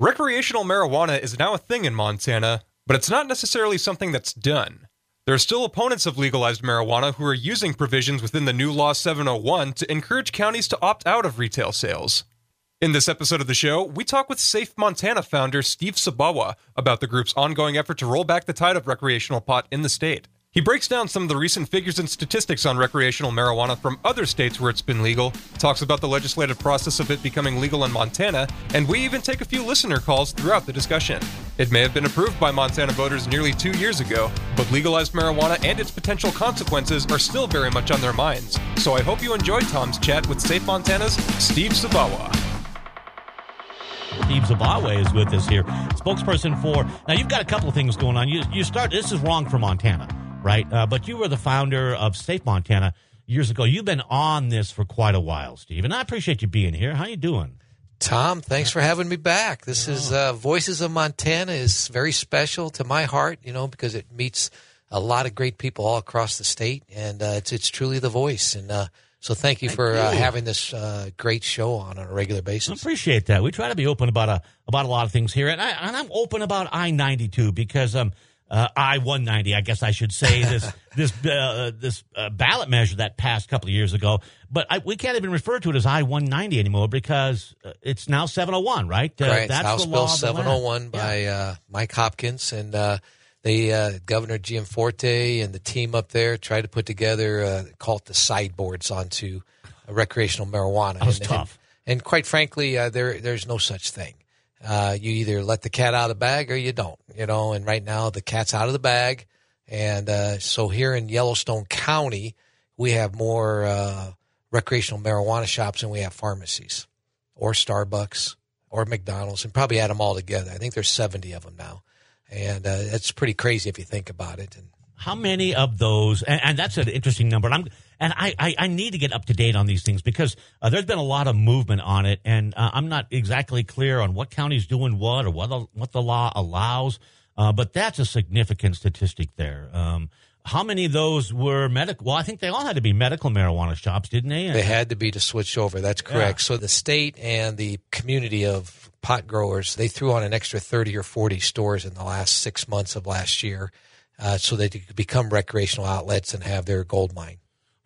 Recreational marijuana is now a thing in Montana, but it's not necessarily something that's done. There are still opponents of legalized marijuana who are using provisions within the new Law 701 to encourage counties to opt out of retail sales. In this episode of the show, we talk with Safe Montana founder Steve Zabawa about the group's ongoing effort to roll back the tide of recreational pot in the state. He breaks down some of the recent figures and statistics on recreational marijuana from other states where it's been legal, talks about the legislative process of it becoming legal in Montana, and we even take a few listener calls throughout the discussion. It may have been approved by Montana voters nearly two years ago, but legalized marijuana and its potential consequences are still very much on their minds. So I hope you enjoyed Tom's chat with Safe Montana's Steve Zabawa. Steve Zabawa is with us here, spokesperson for. Now, you've got a couple of things going on. You, you start, this is wrong for Montana right? Uh, but you were the founder of Safe Montana years ago. You've been on this for quite a while, Steve, and I appreciate you being here. How you doing? Tom, thanks for having me back. This is uh, Voices of Montana is very special to my heart, you know, because it meets a lot of great people all across the state, and uh, it's it's truly the voice. And uh, so, thank you thank for uh, you. having this uh, great show on on a regular basis. I appreciate that. We try to be open about a about a lot of things here, and I and I'm open about I ninety two because um uh, I 190, I guess I should say this this uh, this uh, ballot measure that passed a couple of years ago. But I, we can't even refer to it as I 190 anymore because uh, it's now 701, right? Uh, right. That's House Bill 701 by uh, Mike Hopkins and they Governor Gianforte and the team up there tried to put together uh, call it the sideboards onto recreational marijuana. That was and, tough. And, and quite frankly, there there's no such thing. Uh, you either let the cat out of the bag or you don't, you know. And right now, the cat's out of the bag, and uh, so here in Yellowstone County, we have more uh, recreational marijuana shops than we have pharmacies, or Starbucks, or McDonald's, and probably add them all together. I think there's 70 of them now, and uh, it's pretty crazy if you think about it. And how many of those? And, and that's an interesting number. And I'm and I, I, I, need to get up to date on these things because uh, there's been a lot of movement on it, and uh, I'm not exactly clear on what county's doing what or what the, what the law allows. Uh, but that's a significant statistic there. Um, how many of those were medical? Well, I think they all had to be medical marijuana shops, didn't they? They had to be to switch over. That's correct. Yeah. So the state and the community of pot growers they threw on an extra 30 or 40 stores in the last six months of last year, uh, so they could become recreational outlets and have their gold mine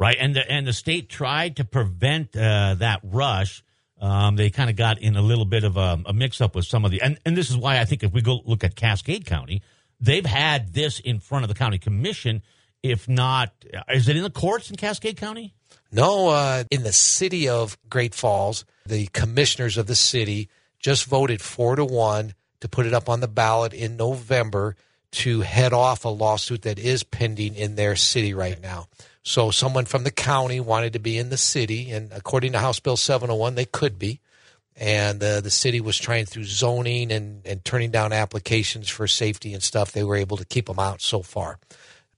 right? And the, and the state tried to prevent uh, that rush. Um, they kind of got in a little bit of a, a mix up with some of the, and, and this is why I think if we go look at Cascade County, they've had this in front of the county commission. If not, is it in the courts in Cascade County? No, uh, in the city of Great Falls, the commissioners of the city just voted four to one to put it up on the ballot in November to head off a lawsuit that is pending in their city right now. So someone from the county wanted to be in the city, and according to House Bill 701, they could be. And uh, the city was trying through zoning and, and turning down applications for safety and stuff. They were able to keep them out so far.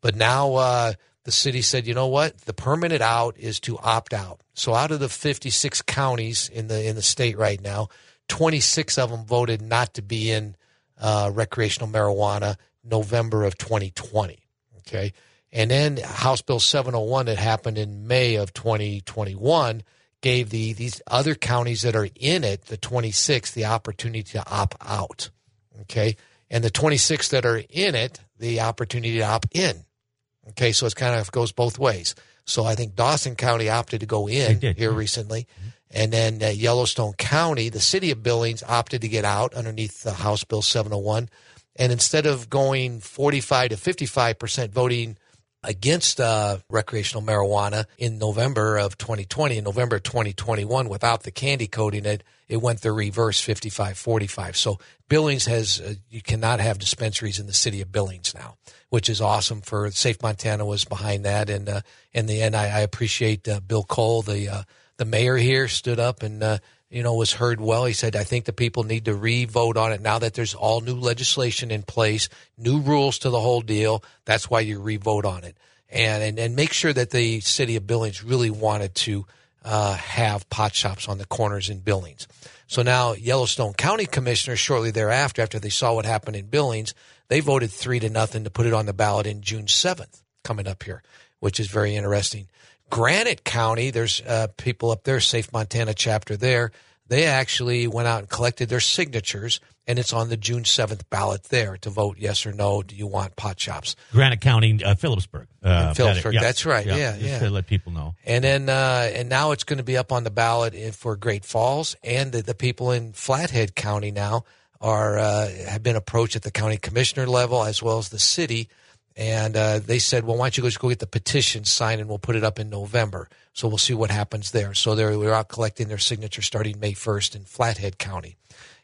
But now uh, the city said, you know what? The permanent out is to opt out. So out of the 56 counties in the in the state right now, 26 of them voted not to be in uh, recreational marijuana November of 2020. Okay. And then House Bill 701 that happened in May of 2021 gave the these other counties that are in it, the 26, the opportunity to opt out. Okay. And the 26 that are in it, the opportunity to opt in. Okay. So it kind of goes both ways. So I think Dawson County opted to go in here recently. Mm-hmm. And then uh, Yellowstone County, the city of Billings opted to get out underneath the House Bill 701. And instead of going 45 to 55% voting against uh, recreational marijuana in November of 2020. In November 2021, without the candy coating it, it went the reverse 55 45. So Billings has, uh, you cannot have dispensaries in the city of Billings now, which is awesome for Safe Montana was behind that. And, uh, in the end, I, I appreciate uh, Bill Cole, the, uh, the mayor here stood up and, uh, you know, was heard well. He said, I think the people need to re-vote on it now that there's all new legislation in place, new rules to the whole deal. That's why you re-vote on it. And, and, and make sure that the city of Billings really wanted to uh, have pot shops on the corners in Billings. So now Yellowstone County commissioners shortly thereafter, after they saw what happened in Billings, they voted three to nothing to put it on the ballot in June 7th coming up here, which is very interesting. Granite County, there's uh, people up there, Safe Montana chapter there. they actually went out and collected their signatures, and it's on the June 7th ballot there to vote yes or no. Do you want pot shops? Granite County, uh, Philipsburg. Uh, Philipsburg, that- that's right. Yeah, just yeah. to let people know. And then, uh, and now it's going to be up on the ballot for Great Falls, and the, the people in Flathead County now are uh, have been approached at the county commissioner level as well as the city, and uh, they said, "Well, why don't you just go get the petition signed, and we'll put it up in November." So we'll see what happens there. So they're we're out collecting their signatures starting May first in Flathead County,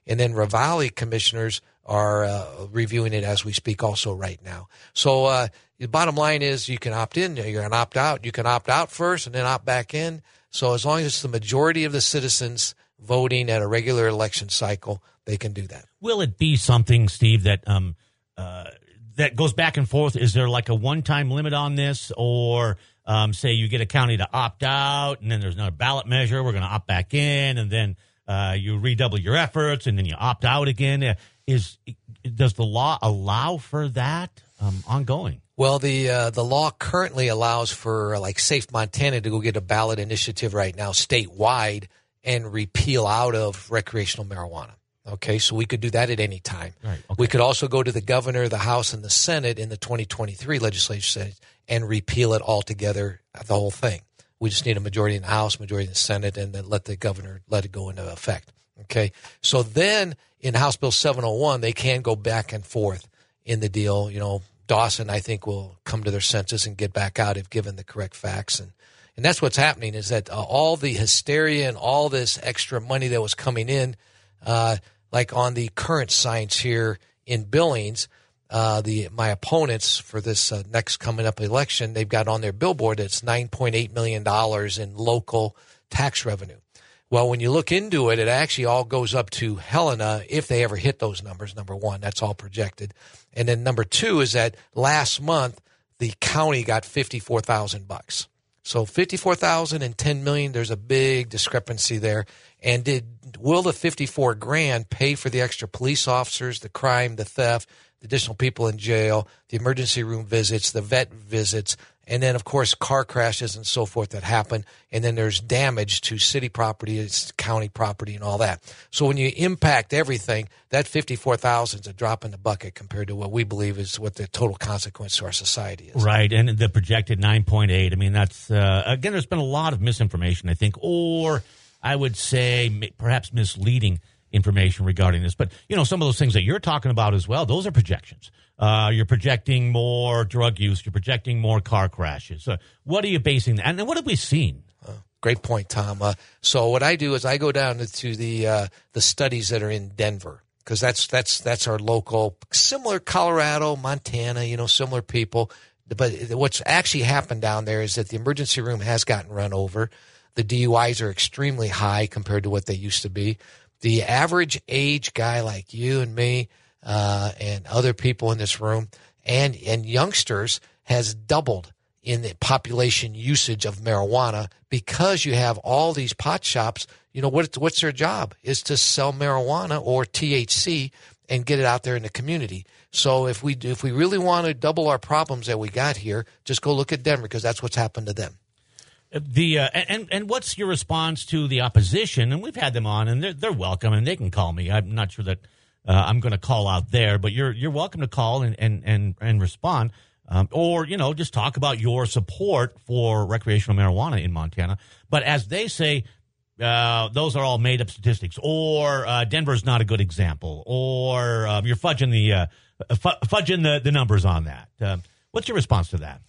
and then Ravalli commissioners are uh, reviewing it as we speak also right now. So uh, the bottom line is you can opt in, you can opt out. You can opt out first and then opt back in. So as long as it's the majority of the citizens voting at a regular election cycle, they can do that. Will it be something, Steve, that um uh, that goes back and forth? Is there like a one-time limit on this, or um, say you get a county to opt out, and then there's another ballot measure, we're going to opt back in, and then uh, you redouble your efforts, and then you opt out again? Uh, Is does the law allow for that um, ongoing? Well, the uh, the law currently allows for like Safe Montana to go get a ballot initiative right now statewide and repeal out of recreational marijuana. Okay, so we could do that at any time. Right, okay. We could also go to the governor, the House, and the Senate in the 2023 legislature session and repeal it altogether, the whole thing. We just need a majority in the House, majority in the Senate, and then let the governor let it go into effect. Okay, so then in House Bill 701, they can go back and forth in the deal. You know, Dawson, I think, will come to their senses and get back out if given the correct facts. And, and that's what's happening is that uh, all the hysteria and all this extra money that was coming in, uh, like on the current science here in Billings, uh, the my opponents for this uh, next coming up election, they've got on their billboard it's $9.8 million in local tax revenue. Well, when you look into it, it actually all goes up to Helena if they ever hit those numbers. Number one, that's all projected, and then number two is that last month the county got fifty four thousand bucks. So fifty four thousand and ten million. There's a big discrepancy there. And did will the fifty four grand pay for the extra police officers, the crime, the theft, the additional people in jail, the emergency room visits, the vet visits, and then of course car crashes and so forth that happen and then there's damage to city property county property and all that so when you impact everything that 54000 is a drop in the bucket compared to what we believe is what the total consequence to our society is Right, and the projected 9.8. I mean, that's uh, again. There's been a lot of misinformation, I think, or I would say perhaps misleading information regarding this. But you know, some of those things that you're talking about as well. Those are projections. Uh, you're projecting more drug use. You're projecting more car crashes. So what are you basing that? And what have we seen? Great point, Tom. Uh, so what I do is I go down to the uh, the studies that are in Denver because that's that's that's our local, similar Colorado, Montana, you know, similar people. But what's actually happened down there is that the emergency room has gotten run over. The DUIs are extremely high compared to what they used to be. The average age guy like you and me uh, and other people in this room and and youngsters has doubled in the population usage of marijuana because you have all these pot shops. You know what? What's their job is to sell marijuana or THC and get it out there in the community. So if we if we really want to double our problems that we got here, just go look at Denver because that's what's happened to them. The uh, and and what's your response to the opposition? And we've had them on, and they're they're welcome, and they can call me. I'm not sure that uh, I'm going to call out there, but you're you're welcome to call and and and, and respond, um, or you know just talk about your support for recreational marijuana in Montana. But as they say, uh, those are all made up statistics, or uh, Denver's not a good example, or uh, you're fudging the uh, fu- fudging the, the numbers on that. Uh, what's your response to that?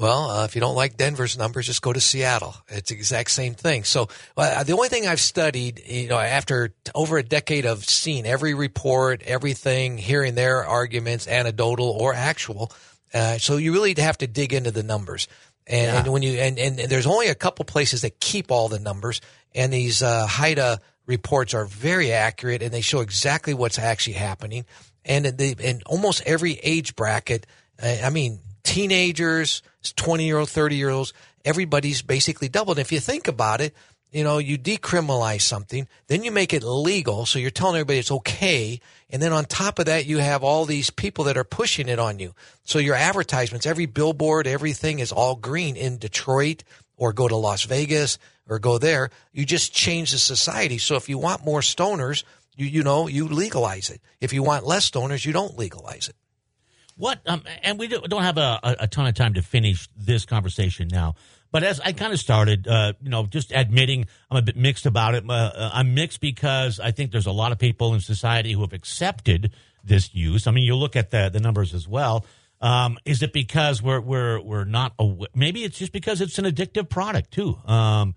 Well, uh, if you don't like Denver's numbers, just go to Seattle. It's the exact same thing. So uh, the only thing I've studied, you know, after t- over a decade of seeing every report, everything, hearing their arguments, anecdotal or actual, uh, so you really have to dig into the numbers. And, and when you and, and there's only a couple places that keep all the numbers, and these uh, HIDTA reports are very accurate, and they show exactly what's actually happening. And they, in almost every age bracket, uh, I mean, teenagers, 20 year old, 30 year olds, everybody's basically doubled. If you think about it, you know, you decriminalize something, then you make it legal. So you're telling everybody it's okay. And then on top of that, you have all these people that are pushing it on you. So your advertisements, every billboard, everything is all green in Detroit or go to Las Vegas or go there. You just change the society. So if you want more stoners, you, you know, you legalize it. If you want less stoners, you don't legalize it. What, um, and we don't have a, a ton of time to finish this conversation now. But as I kind of started, uh, you know, just admitting I'm a bit mixed about it. Uh, uh, I'm mixed because I think there's a lot of people in society who have accepted this use. I mean, you look at the the numbers as well. Um, is it because we're we're we're not aware? Maybe it's just because it's an addictive product too. Um,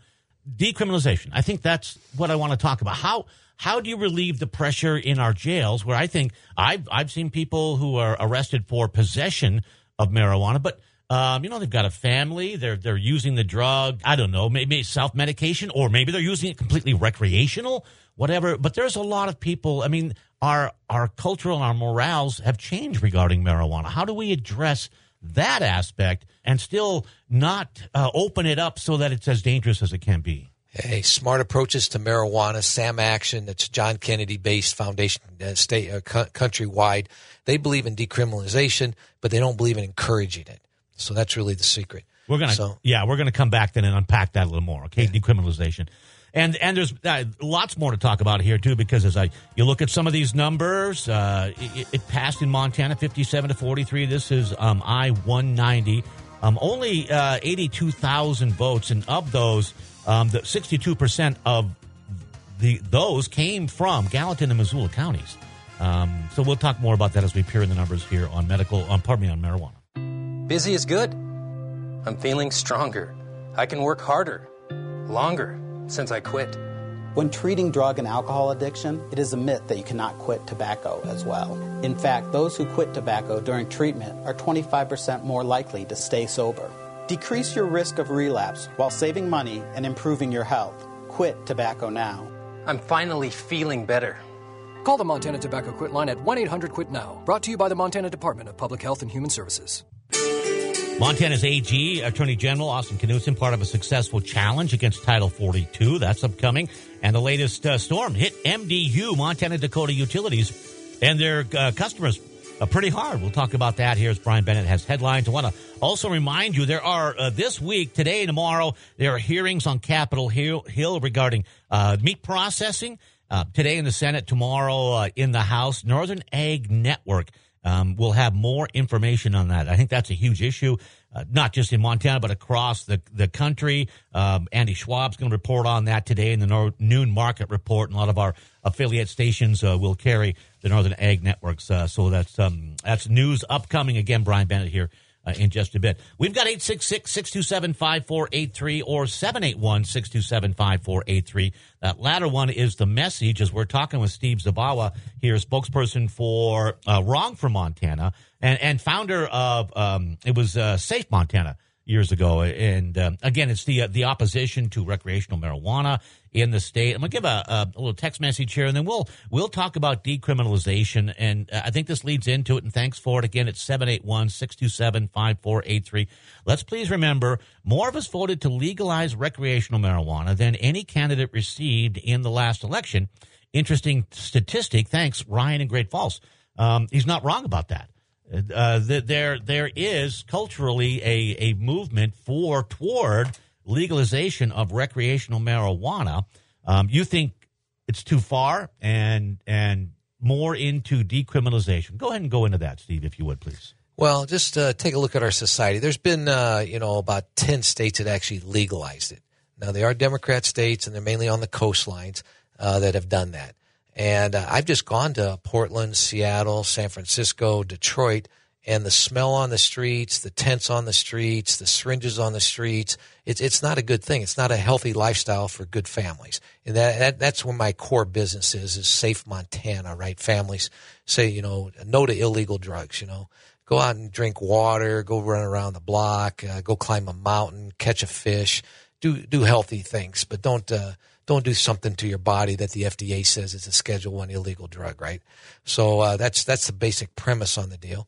decriminalization. I think that's what I want to talk about. How how do you relieve the pressure in our jails? Where I think I've I've seen people who are arrested for possession of marijuana, but um, you know, they've got a family. They're they're using the drug. I don't know, maybe self medication, or maybe they're using it completely recreational, whatever. But there's a lot of people. I mean, our our cultural and our morals have changed regarding marijuana. How do we address that aspect and still not uh, open it up so that it's as dangerous as it can be? Hey, smart approaches to marijuana. Sam Action, that's John Kennedy based foundation, uh, state uh, countrywide. They believe in decriminalization, but they don't believe in encouraging it. So that's really the secret. We're gonna, so, yeah, we're gonna come back then and unpack that a little more. Okay, yeah. decriminalization, and and there's uh, lots more to talk about here too because as I you look at some of these numbers, uh, it, it, passed in Montana, fifty-seven to forty-three. This is um, I one ninety, um, only uh, eighty-two thousand votes, and of those, um, the sixty-two percent of the those came from Gallatin and Missoula counties. Um, so we'll talk more about that as we peer in the numbers here on medical, on pardon me, on marijuana. Busy is good. I'm feeling stronger. I can work harder, longer, since I quit. When treating drug and alcohol addiction, it is a myth that you cannot quit tobacco as well. In fact, those who quit tobacco during treatment are 25% more likely to stay sober. Decrease your risk of relapse while saving money and improving your health. Quit tobacco now. I'm finally feeling better. Call the Montana Tobacco Quit line at 1 800 QUIT NOW. Brought to you by the Montana Department of Public Health and Human Services. Montana's AG, Attorney General Austin Knudsen, part of a successful challenge against Title 42. That's upcoming. And the latest uh, storm hit MDU, Montana Dakota Utilities, and their uh, customers uh, pretty hard. We'll talk about that here as Brian Bennett has headlines. I want to also remind you there are uh, this week, today tomorrow, there are hearings on Capitol Hill, Hill regarding uh, meat processing. Uh, today in the Senate, tomorrow in the House, Northern Ag Network um, we'll have more information on that. I think that's a huge issue, uh, not just in Montana, but across the, the country. Um, Andy Schwab's going to report on that today in the nor- noon market report. And a lot of our affiliate stations uh, will carry the Northern Ag Networks. Uh, so that's, um, that's news upcoming. Again, Brian Bennett here uh, in just a bit. We've got 866-627-5483 or 781-627-5483. That latter one is the message as we're talking with Steve Zabawa here, spokesperson for uh, Wrong for Montana and, and founder of, um, it was uh, Safe Montana years ago. And um, again, it's the uh, the opposition to recreational marijuana in the state. I'm gonna give a, a, little text message here, and then we'll we'll talk about decriminalization. And uh, I think this leads into it. And thanks for it. Again, it's 781-627-5483. Let's please remember, more of us voted to legalize recreational marijuana than any candidate received in the last election. Interesting statistic. Thanks, Ryan in Great Falls. Um, he's not wrong about that. Uh, there there is culturally a, a movement for toward legalization of recreational marijuana. Um, you think it's too far and and more into decriminalization. Go ahead and go into that, Steve, if you would, please. Well, just uh, take a look at our society. There's been, uh, you know, about 10 states that actually legalized it. Now, they are Democrat states, and they're mainly on the coastlines uh, that have done that. And uh, I've just gone to Portland, Seattle, San Francisco, Detroit, and the smell on the streets, the tents on the streets, the syringes on the streets, it's, it's not a good thing. It's not a healthy lifestyle for good families. And that, that that's where my core business is, is safe Montana, right? Families say, you know, no to illegal drugs, you know. Go out and drink water, go run around the block, uh, go climb a mountain, catch a fish, do, do healthy things, but don't, uh, don't do something to your body that the FDA says is a Schedule One illegal drug, right? So uh, that's that's the basic premise on the deal.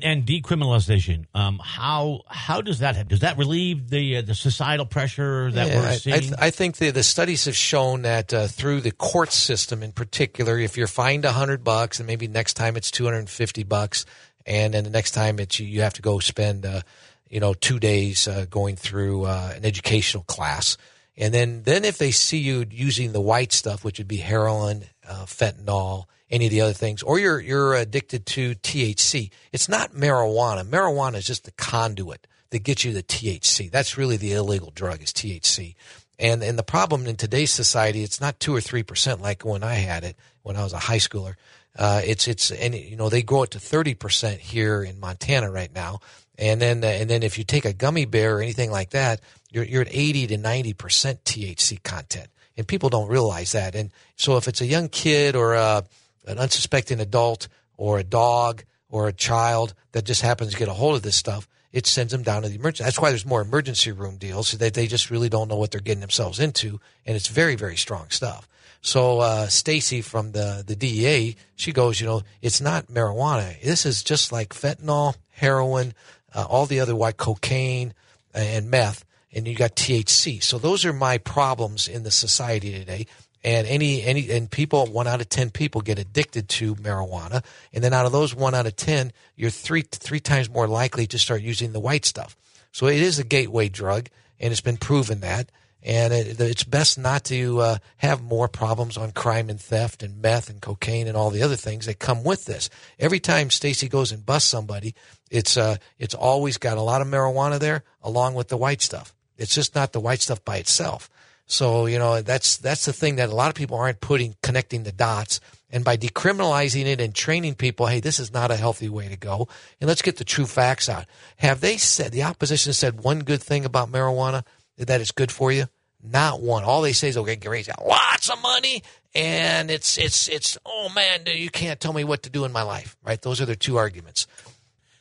And decriminalization, um, how how does that does that relieve the uh, the societal pressure that yeah, we're seeing? I, th- I, think the the studies have shown that uh, through the court system, in particular, if you're fined a hundred bucks and maybe next time it's two hundred and fifty bucks, and then the next time it's you have to go spend uh, you know, two days uh, going through uh, an educational class. And then, then if they see you using the white stuff, which would be heroin, uh, fentanyl, any of the other things, or you're you're addicted to THC, it's not marijuana. Marijuana is just the conduit that gets you the THC. That's really the illegal drug is THC. And and the problem in today's society, it's not two or three percent like when I had it when I was a high schooler. Uh, it's it's and you know they grow it to thirty percent here in Montana right now. And then, uh, and then if you take a gummy bear or anything like that, you're, you're at 80 to 90% THC content. And people don't realize that. And so if it's a young kid or a, an unsuspecting adult or a dog or a child that just happens to get a hold of this stuff, it sends them down to the emergency. That's why there's more emergency room deals so that they just really don't know what they're getting themselves into. And it's very, very strong stuff. So, uh, Stacy from the, the DEA, she goes, you know, it's not marijuana. This is just like fentanyl, heroin, uh, all the other white cocaine and meth, and you got THC. So those are my problems in the society today. And any any and people, one out of ten people get addicted to marijuana, and then out of those one out of ten, you're three three times more likely to start using the white stuff. So it is a gateway drug, and it's been proven that and it, it's best not to uh, have more problems on crime and theft and meth and cocaine and all the other things that come with this. Every time Stacy goes and busts somebody, it's uh, it's always got a lot of marijuana there along with the white stuff. It's just not the white stuff by itself. So you know that's that's the thing that a lot of people aren't putting connecting the dots. And by decriminalizing it and training people, hey, this is not a healthy way to go. And let's get the true facts out. Have they said the opposition said one good thing about marijuana? that it's good for you? Not one. All they say is, okay, Gary's got lots of money and it's, it's, it's, oh man, you can't tell me what to do in my life, right? Those are their two arguments.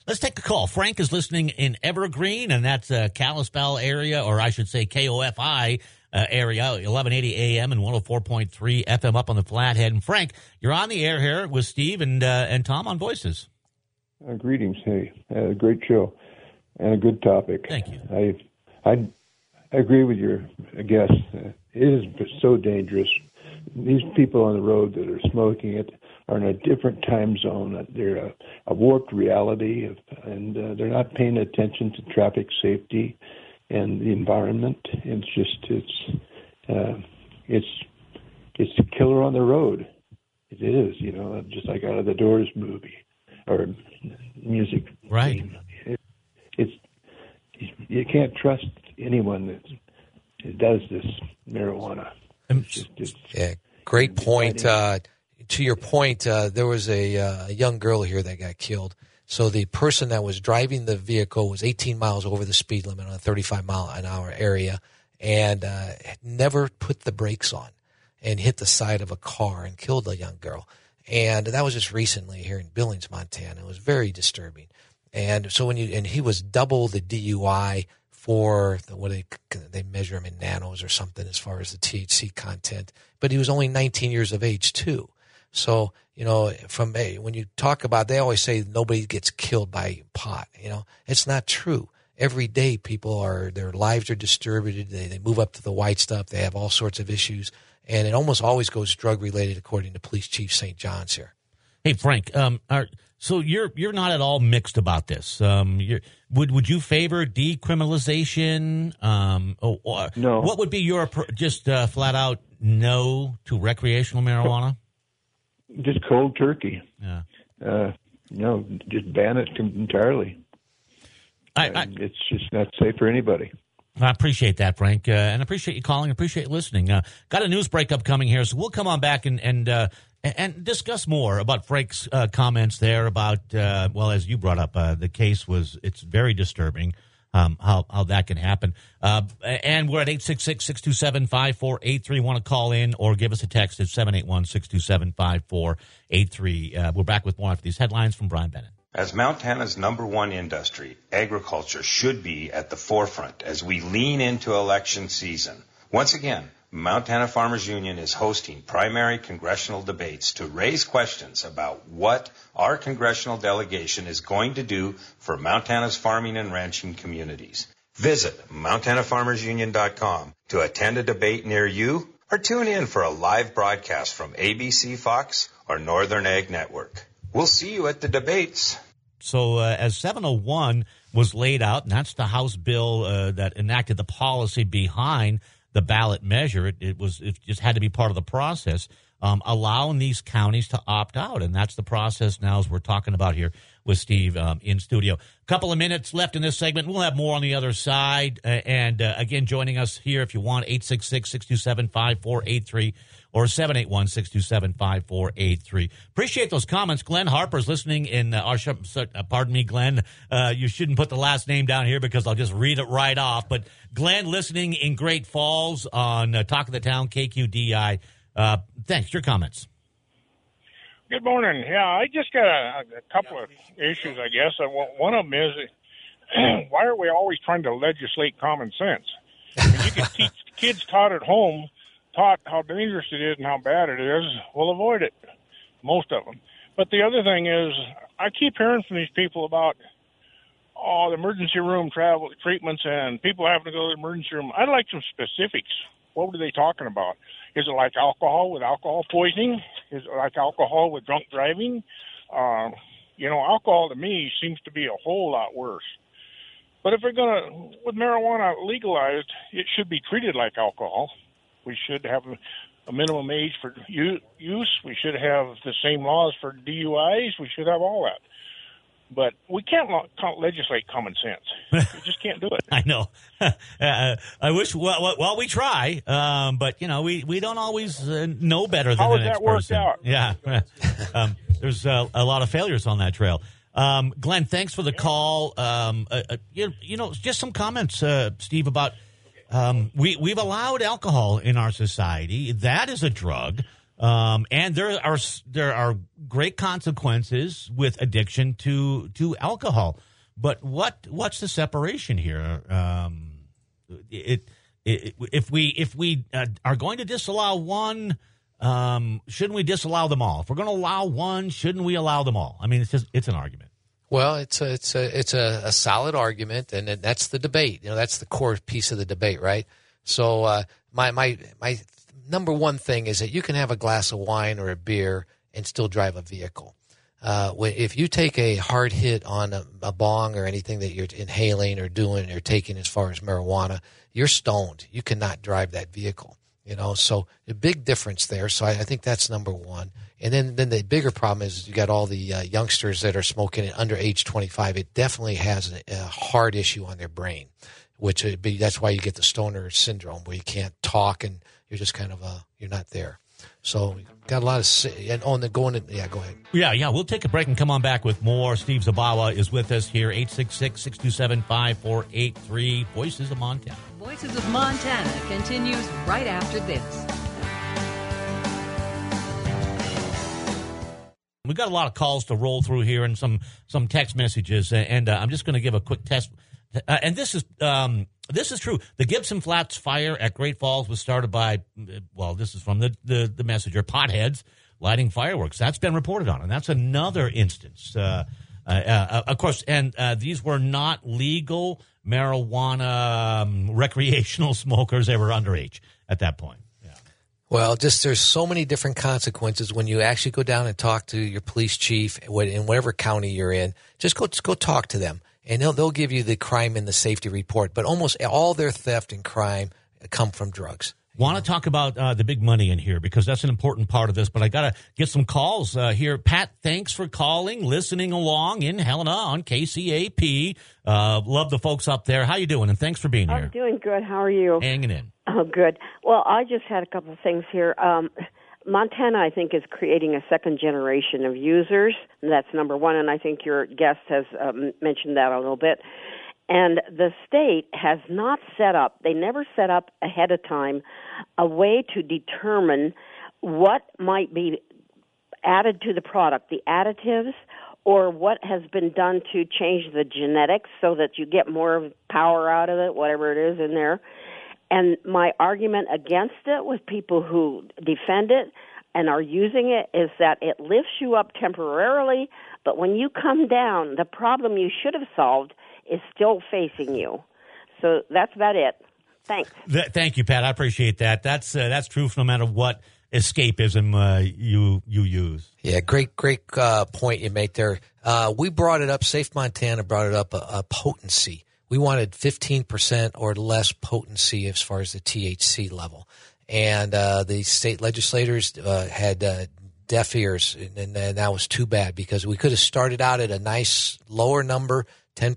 Let's take a call. Frank is listening in Evergreen, and that's uh, Kalispell area, or I should say KOFI uh, area, 1180 AM and 104.3 FM up on the Flathead. And Frank, you're on the air here with Steve and uh, and Tom on Voices. Uh, greetings. Hey, uh, great show and a good topic. Thank you. I I I agree with your guest. Uh, it is so dangerous. These people on the road that are smoking it are in a different time zone. They're a, a warped reality, of, and uh, they're not paying attention to traffic safety and the environment. It's just it's uh, it's it's a killer on the road. It is, you know, just like out of the Doors movie or music. Right. It, it's you can't trust anyone that does this marijuana. It's just, it's, yeah, great point. Uh, to your point, uh, there was a, uh, a young girl here that got killed. So the person that was driving the vehicle was 18 miles over the speed limit on a 35 mile an hour area, and uh, never put the brakes on, and hit the side of a car and killed a young girl. And that was just recently here in Billings, Montana. It was very disturbing. And so when you and he was double the DUI for the, what they they measure him in nanos or something as far as the THC content, but he was only 19 years of age too. So you know, from a, when you talk about, they always say nobody gets killed by pot. You know, it's not true. Every day, people are their lives are distributed. They they move up to the white stuff. They have all sorts of issues, and it almost always goes drug related, according to Police Chief St. John's here. Hey Frank, um, are, so you're you're not at all mixed about this. Um, would would you favor decriminalization? Um, or, or no. What would be your just uh, flat out no to recreational marijuana? Just cold turkey. Yeah. Uh, no, just ban it entirely. I, I, it's just not safe for anybody. I appreciate that, Frank, uh, and appreciate you calling. Appreciate listening. Uh, got a news breakup coming here, so we'll come on back and and uh, and discuss more about Frank's uh, comments there about uh, well, as you brought up, uh, the case was it's very disturbing. Um, how how that can happen, uh, and we're at 866-627-5483. Want to call in or give us a text at 781-627-5483. Uh, we're back with more after these headlines from Brian Bennett. As Montana's number one industry, agriculture should be at the forefront as we lean into election season. Once again, Montana Farmers Union is hosting primary congressional debates to raise questions about what our congressional delegation is going to do for Montana's farming and ranching communities. Visit MontanaFarmersUnion.com to attend a debate near you or tune in for a live broadcast from ABC Fox or Northern Ag Network. We'll see you at the debates. So uh, as 701 was laid out, and that's the House bill uh, that enacted the policy behind the ballot measure. It, it, was it just had to be part of the process, um, allowing these counties to opt out, and that's the process now as we're talking about here with Steve um, in studio. A couple of minutes left in this segment. We'll have more on the other side. Uh, and uh, again, joining us here, if you want, 866 627 5483 or 781 627 5483. Appreciate those comments. Glenn Harper's listening in uh, our, uh, pardon me, Glenn. Uh, you shouldn't put the last name down here because I'll just read it right off. But Glenn listening in Great Falls on uh, Talk of the Town, KQDI. Uh, thanks. Your comments. Good morning. Yeah, I just got a, a couple of issues, I guess. One of them is why are we always trying to legislate common sense? You can teach kids taught at home, taught how dangerous it is and how bad it is. We'll avoid it, most of them. But the other thing is, I keep hearing from these people about oh the emergency room travel treatments and people having to go to the emergency room. I'd like some specifics. What were they talking about? Is it like alcohol with alcohol poisoning? Is it like alcohol with drunk driving? Uh, you know, alcohol to me seems to be a whole lot worse. But if we're going to, with marijuana legalized, it should be treated like alcohol. We should have a minimum age for use. We should have the same laws for DUIs. We should have all that but we can't, can't legislate common sense. We just can't do it. I know. uh, I wish. Well, well, we try, um, but you know, we, we don't always uh, know better than How the next that worked person. Out? Yeah, um, there's uh, a lot of failures on that trail. Um, Glenn, thanks for the call. Um, uh, uh, you, you, know, just some comments, uh, Steve, about um, we we've allowed alcohol in our society. That is a drug. Um, and there are there are great consequences with addiction to to alcohol. But what what's the separation here? Um, it, it, if we if we uh, are going to disallow one, um, shouldn't we disallow them all? If we're going to allow one, shouldn't we allow them all? I mean, it's just it's an argument. Well, it's a it's a it's a, a solid argument, and that's the debate. You know, that's the core piece of the debate, right? So uh, my my my number one thing is that you can have a glass of wine or a beer and still drive a vehicle. Uh, if you take a hard hit on a, a, bong or anything that you're inhaling or doing or taking as far as marijuana, you're stoned. You cannot drive that vehicle. You know, so a big difference there. So I, I think that's number one. And then, then the bigger problem is you got all the uh, youngsters that are smoking it under age 25. It definitely has a, a hard issue on their brain, which be, that's why you get the stoner syndrome where you can't talk and you're just kind of uh, you're not there. So got a lot of and on the going. yeah, go ahead. Yeah, yeah. We'll take a break and come on back with more. Steve Zabawa is with us here. 866-627-5483. Voices of Montana. Voices of Montana continues right after this. We've got a lot of calls to roll through here and some some text messages, and uh, I'm just going to give a quick test. Uh, and this is um, this is true. The Gibson Flats fire at Great Falls was started by, well, this is from the, the, the messenger, potheads lighting fireworks. That's been reported on, and that's another instance. Uh, uh, uh, of course, and uh, these were not legal marijuana um, recreational smokers. They were underage at that point. Well, just there's so many different consequences when you actually go down and talk to your police chief in whatever county you're in. Just go, just go talk to them and they'll, they'll give you the crime and the safety report. But almost all their theft and crime come from drugs. Want to talk about uh, the big money in here because that's an important part of this. But I got to get some calls uh, here. Pat, thanks for calling, listening along in Helena on KCAP. Uh, love the folks up there. How you doing? And thanks for being here. I'm doing good. How are you? Hanging in. Oh, good. Well, I just had a couple of things here. Um, Montana, I think, is creating a second generation of users. That's number one, and I think your guest has um, mentioned that a little bit. And the state has not set up, they never set up ahead of time a way to determine what might be added to the product, the additives, or what has been done to change the genetics so that you get more power out of it, whatever it is in there. And my argument against it with people who defend it and are using it is that it lifts you up temporarily, but when you come down, the problem you should have solved is still facing you. So that's about it. Thanks. Th- thank you, Pat. I appreciate that. That's uh, that's true no matter what escapism uh, you you use. Yeah, great great uh, point you make there. Uh, we brought it up. Safe Montana brought it up a, a potency. We wanted 15% or less potency as far as the THC level. And uh, the state legislators uh, had uh, deaf ears, and, and that was too bad because we could have started out at a nice lower number, 10%,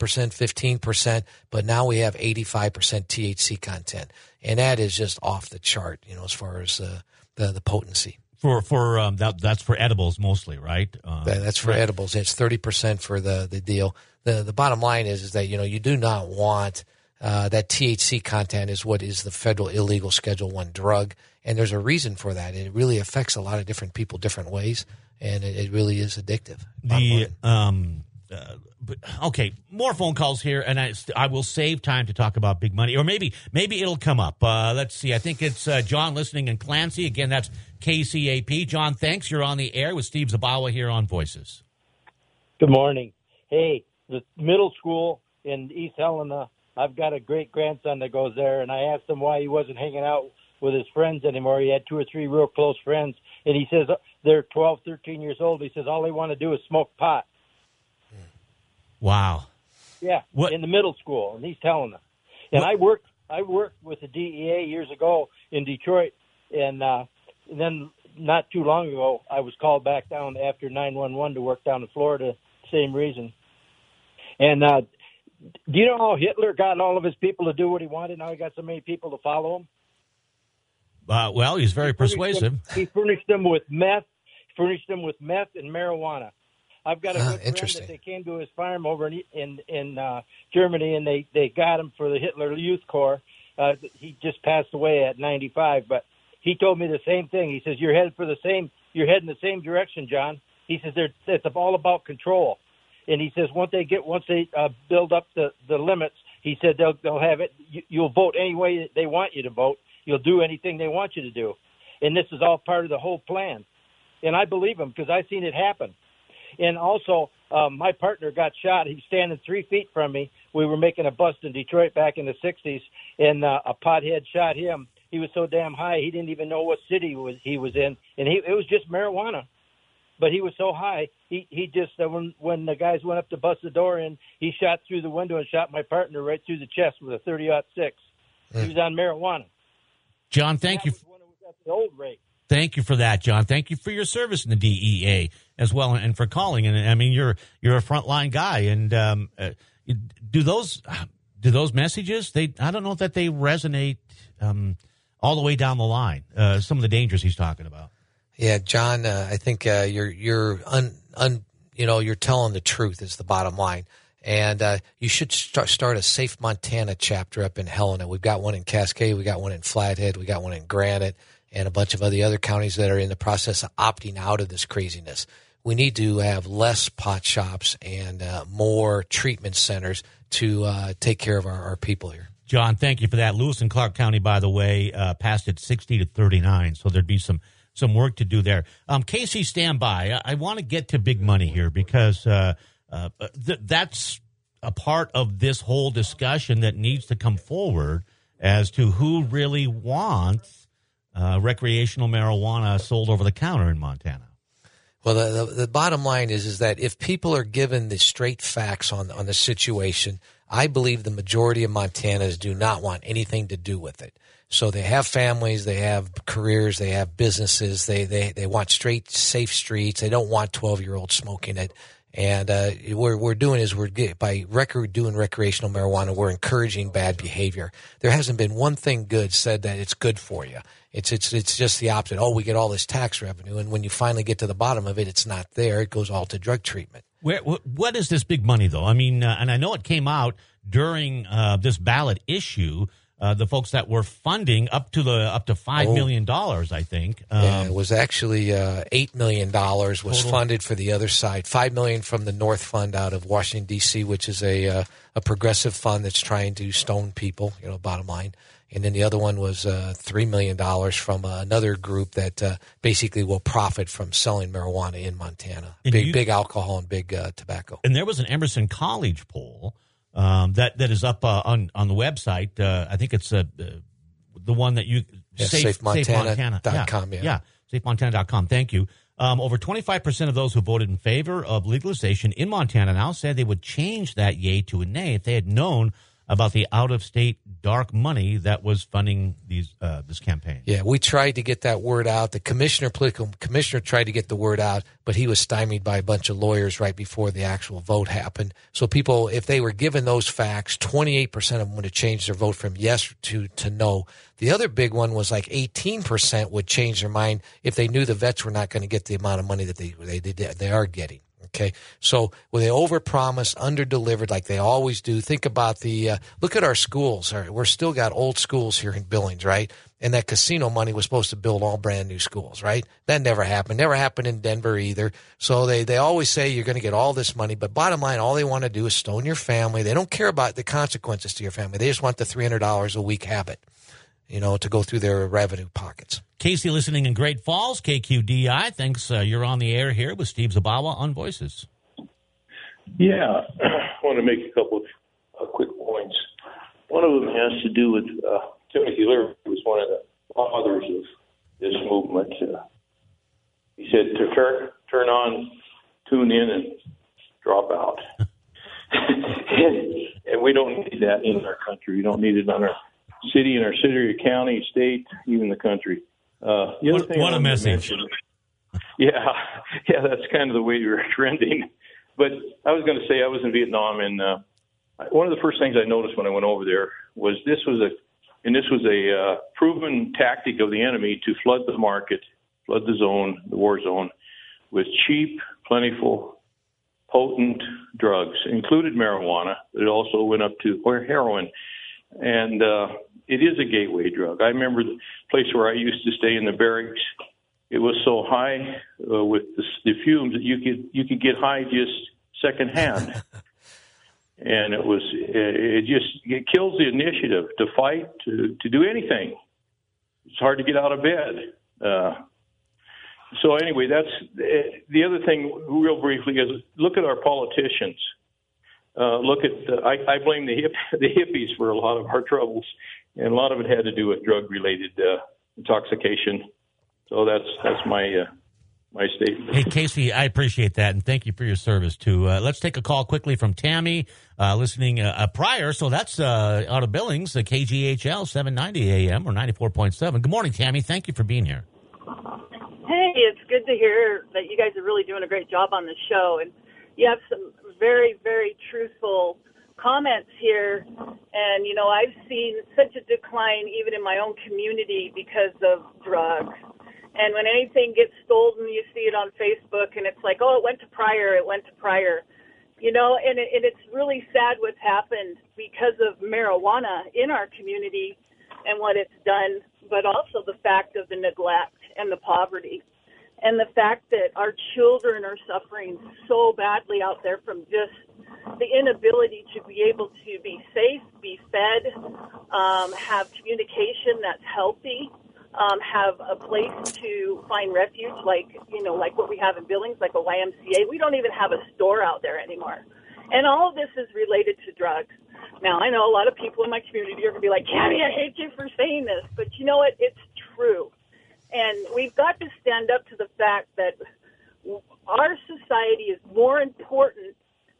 15%, but now we have 85% THC content. And that is just off the chart, you know, as far as uh, the, the potency. For for um, that that's for edibles mostly, right? Uh, That- That's for right. edibles. It's thirty percent for the the deal. the The bottom line is is that you know you do not want uh, that THC content is what is the federal illegal Schedule One drug, and there's a reason for that. It really affects a lot of different people different ways, and it, it really is addictive. The um, uh, but, okay, more phone calls here, and I I will save time to talk about big money, or maybe maybe it'll come up. Uh, let's see. I think it's uh, John listening in Clancy again. That's KCAP. John, thanks. You're on the air with Steve Zabawa here on Voices. Good morning. Hey, the middle school in East Helena, I've got a great grandson that goes there, and I asked him why he wasn't hanging out with his friends anymore. He had two or three real close friends, and he says they're 12, 13 years old. He says all they want to do is smoke pot. Wow. Yeah, in the middle school and he's telling Helena. And I worked I worked with the DEA years ago in Detroit, and, uh, and then not too long ago I was called back down after 911 to work down in Florida. Same reason. And uh, do you know how Hitler got all of his people to do what he wanted? Now he got so many people to follow him. Uh, well, he's very furnished persuasive. them- he furnished them with meth, furnished them with meth and marijuana. I've got a Ah, good friend interesting. that they came to his farm over in in, in uh, Germany, and they they got him for the Hitler Youth Corps. Uh, he just passed away at 95, but he told me the same thing. He says you're headed for the same, you're heading the same direction, John. He says it's all about control, and he says once they get once they uh, build up the the limits, he said they'll they'll have it. You, you'll vote any way they want you to vote. You'll do anything they want you to do, and this is all part of the whole plan. And I believe him because I've seen it happen. And also, um, my partner got shot. He was standing three feet from me. We were making a bust in Detroit back in the '60s, and uh, a pothead shot him. He was so damn high, he didn't even know what city was he was in, and he it was just marijuana. But he was so high, he he just uh, when when the guys went up to bust the door in, he shot through the window and shot my partner right through the chest with a 30 six. He was on marijuana. John, thank you. That's the old rate. Thank you for that, John. Thank you for your service in the DEA as well, and for calling. And I mean, you're you're a frontline guy. And um, uh, do those do those messages? They I don't know that they resonate um, all the way down the line. Uh, some of the dangers he's talking about. Yeah, John, uh, I think uh, you're you're un, un you know you're telling the truth is the bottom line, and uh, you should start start a Safe Montana chapter up in Helena. We've got one in Cascade, we got one in Flathead, we got one in Granite, and a bunch of other other counties that are in the process of opting out of this craziness. We need to have less pot shops and uh, more treatment centers to uh, take care of our, our people here. John, thank you for that. Lewis and Clark County, by the way, uh, passed at sixty to thirty nine, so there'd be some some work to do there. Um, Casey, stand by. I, I want to get to big money here because uh, uh, th- that's a part of this whole discussion that needs to come forward as to who really wants uh, recreational marijuana sold over the counter in Montana. Well, the, the, the bottom line is is that if people are given the straight facts on on the situation, I believe the majority of Montanans do not want anything to do with it. So they have families, they have careers, they have businesses, they they, they want straight, safe streets. They don't want twelve year olds smoking it. And uh, what we're doing is we're get, by record doing recreational marijuana, we're encouraging bad behavior. There hasn't been one thing good said that it's good for you. It's it's it's just the opposite. Oh, we get all this tax revenue, and when you finally get to the bottom of it, it's not there. It goes all to drug treatment. Where, wh- what is this big money, though? I mean, uh, and I know it came out during uh, this ballot issue. Uh, the folks that were funding up to the up to five Oh. million dollars, I think. Um, Yeah, it was actually uh, eight million dollars was Total. funded for the other side. Five million from the North Fund out of Washington D.C., which is a uh, a progressive fund that's trying to stone people. You know, bottom line. And then the other one was uh, three million dollars from uh, another group that uh, basically will profit from selling marijuana in Montana. And big you- big alcohol and big uh, tobacco. and there was an Emerson College poll um, that that is up uh, on on the website. Uh, I think it's uh, the- the one that you Yeah, safemontana.com, yeah, yeah. yeah, safemontana.com. Thank you. Um, over 25% of those who voted in favor of legalization in Montana now said they would change that yay to a nay if they had known about the out of state dark money that was funding these uh, this campaign. Yeah, we tried to get that word out. The commissioner, political commissioner, tried to get the word out, but he was stymied by a bunch of lawyers right before the actual vote happened. So people, if they were given those facts, twenty eight percent of them would have changed their vote from yes to to no. The other big one was like eighteen percent would change their mind if they knew the vets were not going to get the amount of money that they they they, they are getting. Okay, so when they overpromise, underdelivered like they always do. Think about the uh, look at our schools. We're still got old schools here in Billings, right? And that casino money was supposed to build all brand new schools, right? That never happened. Never happened in Denver either. So they they always say you're going to get all this money, but bottom line, all they want to do is stone your family. They don't care about the consequences to your family. They just want the three hundred dollars a week habit, you know, to go through their revenue pockets. Casey listening in Great Falls, KQDI. Thanks. Uh, you're on the air here with Steve Zabawa on Voices. Yeah, I want to make a couple of uh, quick points. One of them has to do with uh, Timothy Leary, who was one of the fathers of this movement. Uh, he said to turn turn on, tune in, and drop out. and, and we don't need that in our country. We don't need it on our city, in our city, county, state, even the country. Uh, the what, what a message! Mention, yeah, yeah, that's kind of the way you're trending. But I was going to say I was in Vietnam, and uh, one of the first things I noticed when I went over there was this was a, and this was a uh, proven tactic of the enemy to flood the market, flood the zone, the war zone, with cheap, plentiful, potent drugs, included marijuana. It also went up to or heroin, and uh, it is a gateway drug. I remember the place where I used to stay in the barracks. It was so high uh, with the, the fumes that you could you could get high just secondhand, and it was it just it kills the initiative to fight to to do anything. It's hard to get out of bed. Uh, so anyway, that's the other thing. Real briefly is look at our politicians. Uh, look at the, I, I blame the hip, the hippies for a lot of our troubles and a lot of it had to do with drug related uh, intoxication. So that's that's my uh, my statement. Hey Casey, I appreciate that and thank you for your service too. Uh, let's take a call quickly from Tammy, uh, listening uh, Pryor. So that's uh, out of Billings, uh, KGHL 790 AM or 94.7. Good morning, Tammy. Thank you for being here. Hey, it's good to hear that you guys are really doing a great job on the show, and you have some very, very truthful comments here, and you know, I've seen such a decline even in my own community because of drugs. And when anything gets stolen, you see it on Facebook, and it's like, oh, it went to Pryor, it went to Pryor. You know, and, it, and it's really sad what's happened because of marijuana in our community and what it's done, but also the fact of the neglect and the poverty and the fact that our children are suffering so badly out there from just the inability to be able to be safe, be fed, um, have communication that's healthy, um, have a place to find refuge, like you know, like what we have in Billings, like a YMCA. We don't even have a store out there anymore, and all of this is related to drugs. Now, I know a lot of people in my community are going to be like, "Cammy, I hate you for saying this," but you know what? It's true, and we've got to stand up to the fact that our society is more important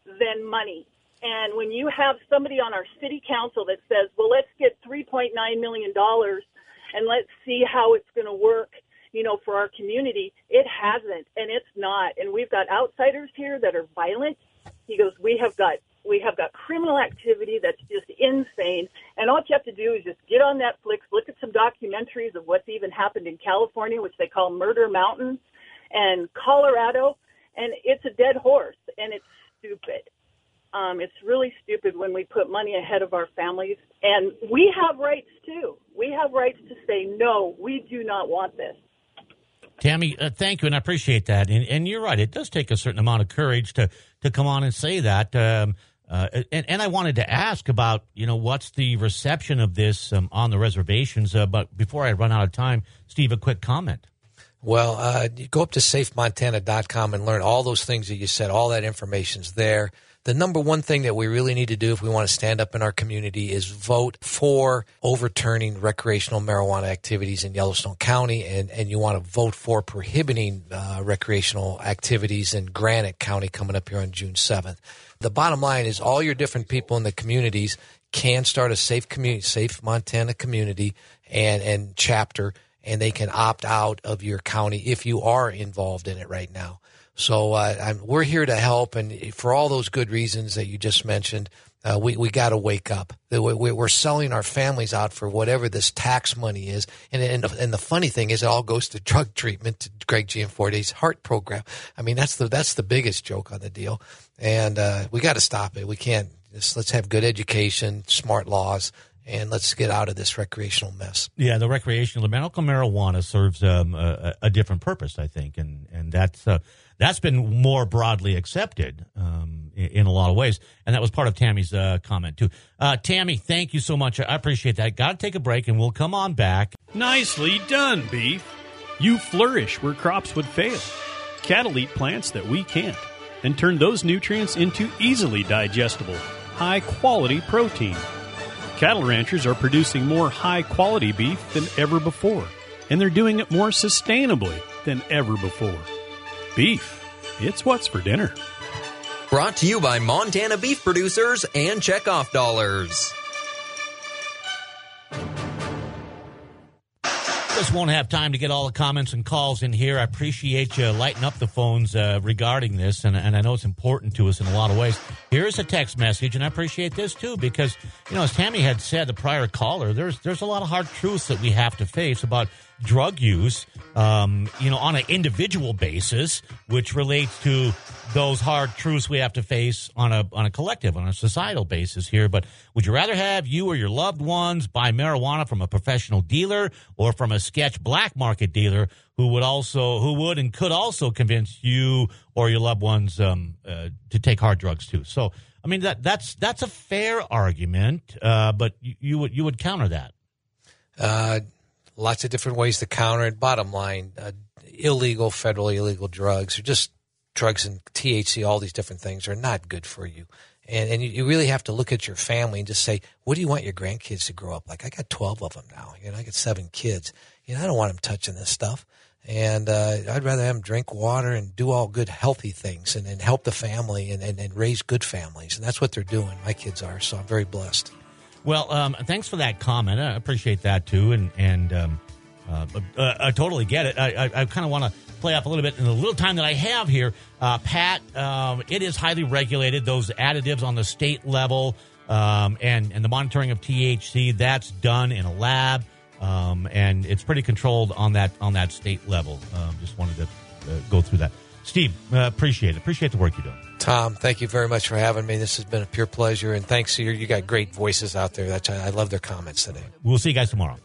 than money. And when you have somebody on our city council that says, well, let's get $3.9 million and let's see how it's going to work, you know, for our community, it hasn't and it's not. And we've got outsiders here that are violent. He goes, we have got we have got criminal activity that's just insane. And all you have to do is just get on Netflix, look at some documentaries of what's even happened in California, which they call Murder Mountain, and Colorado. And it's a dead horse, and it's stupid. Um, it's really stupid when we put money ahead of our families. And we have rights too. We have rights to say, no, we do not want this. Tammy, uh, thank you, and I appreciate that. And, and, you're right; it does take a certain amount of courage to to come on and say that. Um, uh, and, and, I wanted to ask about, you know, what's the reception of this um, on the reservations? Uh, but before I run out of time, Steve, a quick comment. Well, uh, you go up to safemontana.com and learn all those things that you said. All that information's there. The number one thing that we really need to do if we want to stand up in our community is vote for overturning recreational marijuana activities in Yellowstone County, and, and you want to vote for prohibiting uh, recreational activities in Granite County coming up here on June 7th. The bottom line is all your different people in the communities can start a safe community, safe Montana community and, and chapter, and they can opt out of your county if you are involved in it right now. So uh, we're here to help, and for all those good reasons that you just mentioned, uh, we we got to wake up. We're selling our families out for whatever this tax money is, and and and the funny thing is, it all goes to drug treatment, to Greg Gianforte's heart program. I mean, that's the that's the biggest joke on the deal, and uh, we got to stop it. We can't. Just, let's have good education, smart laws, and let's get out of this recreational mess. Yeah, the recreational, the medical marijuana serves um, a, a, different purpose, I think, and and that's uh, that's been more broadly accepted um, in, in, a lot of ways, and that was part of Tammy's uh, comment too. Uh, Tammy, thank you so much. I appreciate that. Got to take a break, and we'll come on back. Nicely done, beef. You flourish where crops would fail. Cattle eat plants that we can't, and turn those nutrients into easily digestible, high quality protein. Cattle ranchers are producing more high quality beef than ever before, and they're doing it more sustainably than ever before. Beef, it's what's for dinner. Brought to you by Montana beef producers and checkoff dollars. just won't have time to get all the comments and calls in here. I appreciate you lighting up the phones uh, regarding this, and, and I know it's important to us in a lot of ways. Here's a text message, and I appreciate this too because you know, as Tammy had said, the prior caller, there's there's a lot of hard truths that we have to face about drug use, um, you know, on an individual basis, which relates to those hard truths we have to face on a on a collective, on a societal basis here. But would you rather have you or your loved ones buy marijuana from a professional dealer or from a sketch black market dealer who would also who would and could also convince you or your loved ones um, uh, to take hard drugs too? So. I mean that that's that's a fair argument, uh, but you, you, would you would counter that. Uh, lots of different ways to counter it. Bottom line, uh, illegal, federally illegal drugs or just drugs and THC, all these different things are not good for you. And, and you, you, really have to look at your family and just say, what do you want your grandkids to grow up like? I got 12 of them now. You know, I got seven kids. You know, I don't want them touching this stuff. And uh, I'd rather have them drink water and do all good, healthy things and, and help the family and, and, and raise good families. And that's what they're doing. My kids are. So I'm very blessed. Well, um, thanks for that comment. I appreciate that too, and and um, uh, uh, I totally get it. I, I, I kind of want to play up a little bit in the little time that I have here. Uh, Pat, um, it is highly regulated. Those additives on the state level um, and and the monitoring of THC that's done in a lab, um, and it's pretty controlled on that on that state level. Um, just wanted to uh, go through that. Steve, uh, appreciate it. Appreciate the work you're doing. Tom, thank you very much for having me. This has been a pure pleasure, and thanks to you. You got great voices out there. That's I love their comments today. We'll see you guys tomorrow.